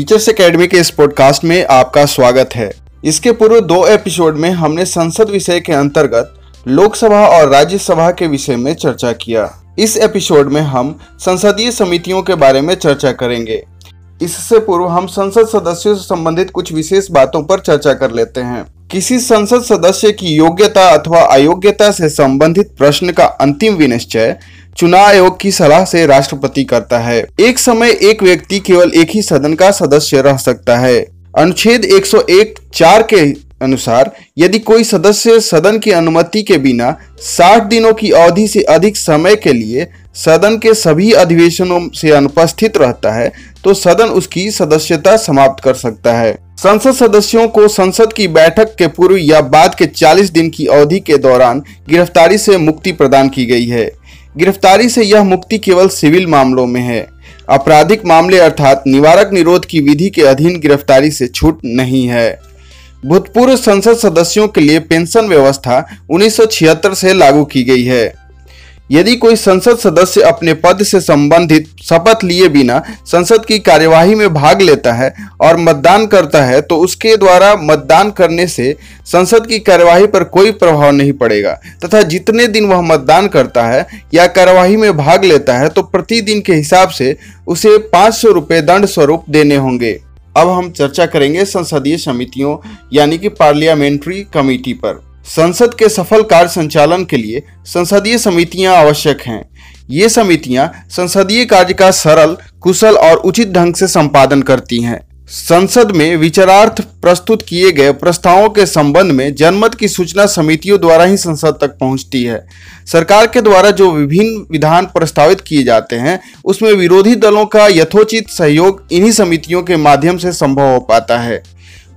Teachers academy के इस podcast में आपका स्वागत है। इसके पूर्व दो एपिसोड में हमने संसद विषय के अंतर्गत लोकसभा और राज्यसभा के विषय में चर्चा किया। इस एपिसोड में हम संसदीय समितियों के बारे में चर्चा करेंगे। इससे पूर्व हम संसद सदस्यों से संबंधित कुछ विशेष बातों पर चर्चा कर लेते हैं। किसी संसद सदस्य की योग्यता अथवा अयोग्यता से संबंधित प्रश्न का अंतिम विनिश्चय चुनाव आयोग की सलाह से राष्ट्रपति करता है। एक समय एक व्यक्ति केवल एक ही सदन का सदस्य रह सकता है। अनुच्छेद 101 चार के अनुसार, यदि कोई सदस्य सदन की अनुमति के बिना 60 दिनों की अवधि से अधिक समय के लिए सदन के सभी अधिवेशनों से अनुपस्थित रहता है तो सदन उसकी सदस्यता समाप्त कर सकता है। संसद सदस्यों को संसद की बैठक के पूर्व या बाद के 40 दिन की अवधि के दौरान गिरफ्तारी से मुक्ति प्रदान की गई है। गिरफ्तारी से यह मुक्ति केवल सिविल मामलों में है। आपराधिक मामले अर्थात निवारक निरोध की विधि के अधीन गिरफ्तारी से छूट नहीं है। भूतपूर्व संसद सदस्यों के लिए पेंशन व्यवस्था 1976 से लागू की गई है। यदि कोई संसद सदस्य अपने पद से संबंधित शपथ लिए बिना संसद की कार्यवाही में भाग लेता है और मतदान करता है तो उसके द्वारा मतदान करने से संसद की कार्यवाही पर कोई प्रभाव नहीं पड़ेगा। तथा जितने दिन वह मतदान करता है या कार्यवाही में भाग लेता है तो प्रतिदिन के हिसाब से उसे पाँच सौ रुपये दंड स्वरूप देने होंगे। अब हम चर्चा करेंगे संसदीय समितियों, यानी कि पार्लियामेंट्री कमेटी पर। संसद के सफल कार्य संचालन के लिए संसदीय समितियाँ आवश्यक हैं। ये समितियाँ संसदीय कार्य का सरल, कुशल और उचित ढंग से संपादन करती हैं। संसद में विचारार्थ प्रस्तुत किए गए प्रस्तावों के संबंध में जनमत की सूचना समितियों द्वारा ही संसद तक पहुँचती है। सरकार के द्वारा जो विभिन्न विधान प्रस्तावित किए जाते हैं, उसमें विरोधी दलों का यथोचित सहयोग इन्हीं समितियों के माध्यम से संभव हो पाता है।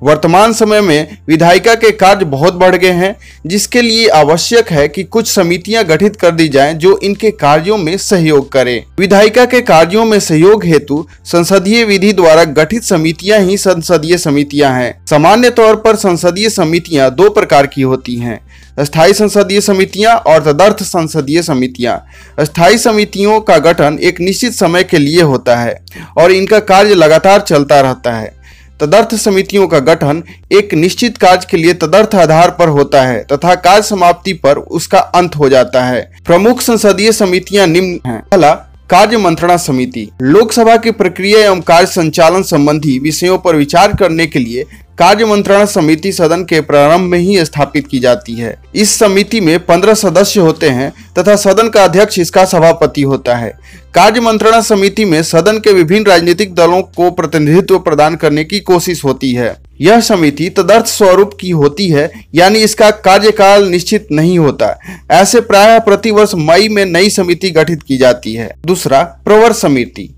वर्तमान समय में विधायिका के कार्य बहुत बढ़ गए हैं, जिसके लिए आवश्यक है कि कुछ समितियाँ गठित कर दी जाएँ जो इनके कार्यों में सहयोग करें। विधायिका के कार्यों में सहयोग हेतु संसदीय विधि द्वारा गठित समितियाँ ही संसदीय समितियाँ हैं। सामान्य तौर पर संसदीय समितियाँ दो प्रकार की होती हैं, स्थायी संसदीय समितियाँ और तदर्थ संसदीय समितियाँ। स्थायी समितियों का गठन एक निश्चित समय के लिए होता है और इनका कार्य लगातार चलता रहता है। तदर्थ समितियों का गठन एक निश्चित कार्य के लिए तदर्थ आधार पर होता है तथा कार्य समाप्ति पर उसका अंत हो जाता है। प्रमुख संसदीय समितियाँ निम्न हैं। पहला कार्य मंत्रणा समिति, लोकसभा की प्रक्रिया एवं कार्य संचालन संबंधी विषयों पर विचार करने के लिए कार्य मंत्रणा समिति सदन के प्रारंभ में ही स्थापित की जाती है। इस समिति में पंद्रह सदस्य होते हैं तथा सदन का अध्यक्ष इसका सभापति होता है। कार्य मंत्रणा समिति में सदन के विभिन्न राजनीतिक दलों को प्रतिनिधित्व प्रदान करने की कोशिश होती है। यह समिति तदर्थ स्वरूप की होती है, यानी इसका कार्यकाल निश्चित नहीं होता। ऐसे प्राय प्रतिवर्ष मई में नई समिति गठित की जाती है। दूसरा, प्रवर समिति।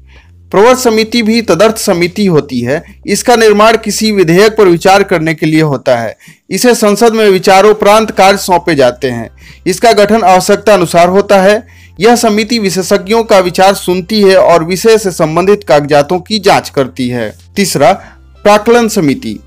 प्रवर समिति भी तदर्थ समिति होती है। इसका निर्माण किसी विधेयक पर विचार करने के लिए होता है। इसे संसद में विचारोपरांत कार्य सौंपे जाते हैं। इसका गठन आवश्यकता अनुसार होता है। यह समिति विशेषज्ञों का विचार सुनती है और विषय से संबंधित कागजातों की जाँच करती है। तीसरा, प्राकलन समिति।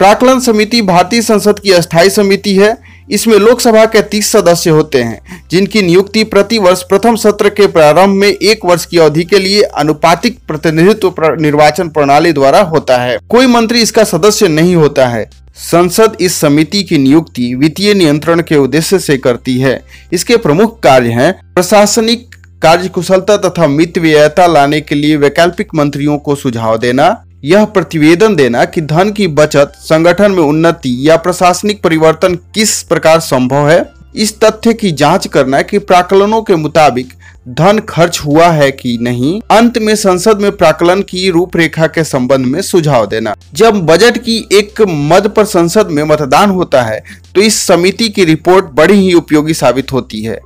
प्राकलन समिति भारतीय संसद की अस्थायी समिति है। इसमें लोकसभा के तीस सदस्य होते हैं, जिनकी नियुक्ति प्रति वर्ष प्रथम सत्र के प्रारंभ में एक वर्ष की अवधि के लिए अनुपातिक प्रतिनिधित्व निर्वाचन प्रणाली द्वारा होता है। कोई मंत्री इसका सदस्य नहीं होता है। संसद इस समिति की नियुक्ति वित्तीय नियंत्रण के उद्देश्य से करती है। इसके प्रमुख कार्य हैं प्रशासनिक कार्य कुशलता तथा मित व्ययता लाने के लिए वैकल्पिक मंत्रियों को सुझाव देना यह प्रतिवेदन देना कि धन की बचत संगठन में उन्नति या प्रशासनिक परिवर्तन किस प्रकार संभव है? इस तथ्य की जाँच करना कि प्राकलनों के मुताबिक धन खर्च हुआ है कि नहीं, अंत में संसद में प्राकलन की रूपरेखा के संबंध में सुझाव देना। जब बजट की एक मद पर संसद में मतदान होता है तो इस समिति की रिपोर्ट बड़ी ही उपयोगी साबित होती है।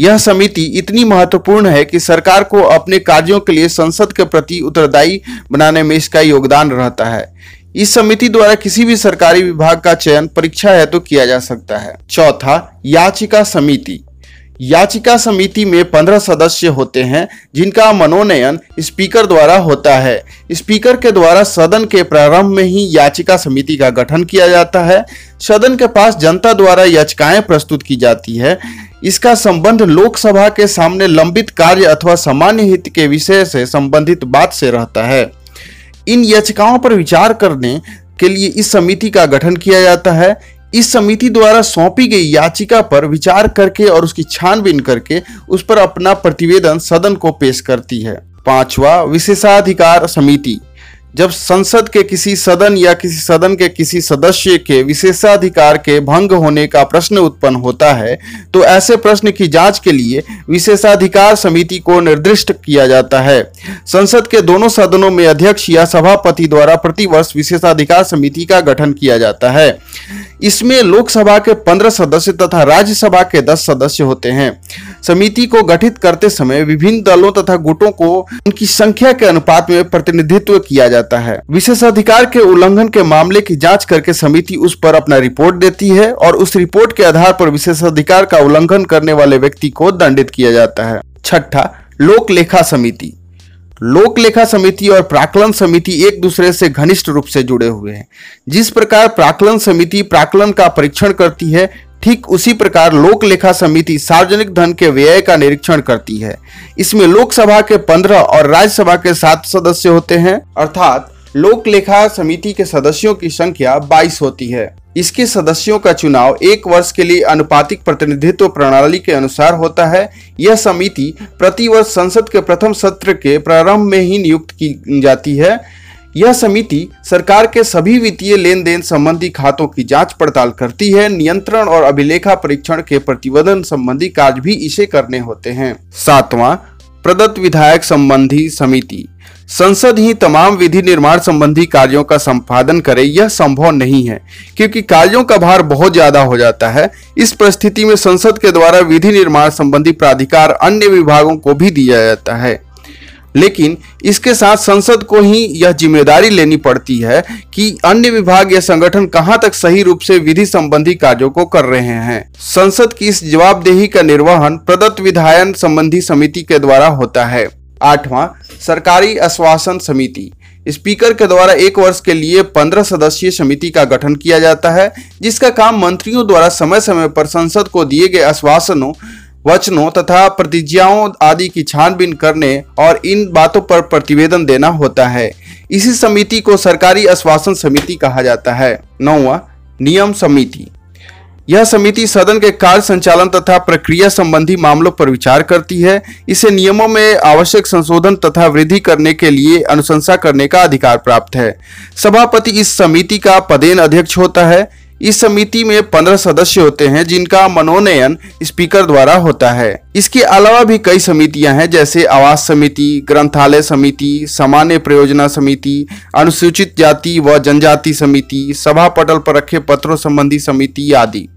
यह समिति इतनी महत्वपूर्ण है कि सरकार को अपने कार्यों के लिए संसद के प्रति उत्तरदायी बनाने में इसका योगदान रहता है। इस समिति द्वारा किसी भी सरकारी विभाग का चयन परीक्षा हेतु तो किया जा सकता है। चौथा, याचिका समिति। याचिका समिति में पंद्रह सदस्य होते हैं, जिनका मनोनयन स्पीकर द्वारा होता है। स्पीकर के द्वारा सदन के प्रारंभ में ही याचिका समिति का गठन किया जाता है। सदन के पास जनता द्वारा याचिकाएँ प्रस्तुत की जाती है। इसका संबंध लोकसभा के सामने लंबित कार्य अथवा सामान्य हित के विषय से संबंधित बात से रहता है। इन याचिकाओं पर विचार करने के लिए इस समिति का गठन किया जाता है। इस समिति द्वारा सौंपी गई याचिका पर विचार करके और उसकी छानबीन करके उस पर अपना प्रतिवेदन सदन को पेश करती है। पांचवा विशेषाधिकार समिति। जब संसद के किसी सदन या किसी सदन के किसी सदस्य के विशेषाधिकार के भंग होने का प्रश्न उत्पन्न होता है तो ऐसे प्रश्न की जाँच के लिए विशेषाधिकार समिति को निर्दिष्ट किया जाता है। संसद के दोनों सदनों में अध्यक्ष या सभापति द्वारा प्रतिवर्ष विशेषाधिकार समिति का गठन किया जाता है। इसमें लोकसभा के पंद्रह सदस्य तथा राज्यसभा के दस सदस्य होते हैं। समिति को गठित करते समय विभिन्न दलों तथा गुटों को उनकी संख्या के अनुपात में प्रतिनिधित्व किया जाता है। विशेषाधिकार के उल्लंघन के मामले की जाँच करके समिति उस पर अपना रिपोर्ट देती है और उस रिपोर्ट के आधार पर विशेषाधिकार का उल्लंघन करने वाले व्यक्ति को दंडित किया जाता है। छठा, लोक लेखा समिति। लोक लेखा समिति और प्राकलन समिति एक दूसरे से घनिष्ठ रूप से जुड़े हुए हैं। जिस प्रकार प्राकलन समिति प्राकलन का परीक्षण करती है ठीक उसी प्रकार लोक लेखा समिति सार्वजनिक धन के व्यय का निरीक्षण करती है। इसमें लोकसभा के पंद्रह और राज्यसभा के सात सदस्य होते हैं, अर्थात लोक लेखा समिति के सदस्यों की संख्या 22 होती है। इसके सदस्यों का चुनाव एक वर्ष के लिए अनुपातिक प्रतिनिधित्व प्रणाली के अनुसार होता है। यह समिति प्रतिवर्ष संसद के प्रथम सत्र के प्रारंभ में ही नियुक्त की जाती है। यह समिति सरकार के सभी वित्तीय लेन देन संबंधी खातों की जाँच पड़ताल करती है, नियंत्रण और अभिलेखा परीक्षण के प्रतिवेदन संबंधी कार्य भी इसे करने होते हैं। सातवां, प्रदत्त विधायक संबंधी समिति। संसद ही तमाम विधि निर्माण संबंधी कार्यों का संपादन करे, यह संभव नहीं है, क्योंकि कार्यों का भार बहुत ज़्यादा हो जाता है। इस परिस्थिति में संसद के द्वारा विधि निर्माण संबंधी प्राधिकार अन्य विभागों को भी दिया जाता है। लेकिन इसके साथ संसद को ही यह ज़िम्मेदारी लेनी पड़ती है कि अन्य विभाग या संगठन कहाँ तक सही रूप से विधि संबंधी कार्यों को कर रहे हैं। संसद की इस जवाबदेही का निर्वहन प्रदत्त विधायन संबंधी समिति के द्वारा होता है। आठवां, सरकारी आश्वासन समिति। स्पीकर के द्वारा एक वर्ष के लिए पंद्रह सदस्यीय समिति का गठन किया जाता है, जिसका काम मंत्रियों द्वारा समय समय पर संसद को दिए गए आश्वासनों वचनों तथा प्रतिज्ञाओं आदि की छानबीन करने और इन बातों पर प्रतिवेदन देना होता है। इसी समिति को सरकारी आश्वासन समिति कहा जाता है। नौवा, नियम समिति। यह समिति सदन के कार्य संचालन तथा प्रक्रिया संबंधी मामलों पर विचार करती है। इसे नियमों में आवश्यक संशोधन तथा वृद्धि करने के लिए अनुशंसा करने का अधिकार प्राप्त है। सभापति इस समिति का पदेन अध्यक्ष होता है। इस समिति में पंद्रह सदस्य होते हैं, जिनका मनोनयन स्पीकर द्वारा होता है। इसके अलावा भी कई समितियाँ हैं, जैसे आवास समिति, ग्रंथालय समिति, सामान्य प्रयोजना समिति, अनुसूचित जाति व जनजाति समिति, सभा पटल पर रखे पत्रों संबंधी समिति आदि।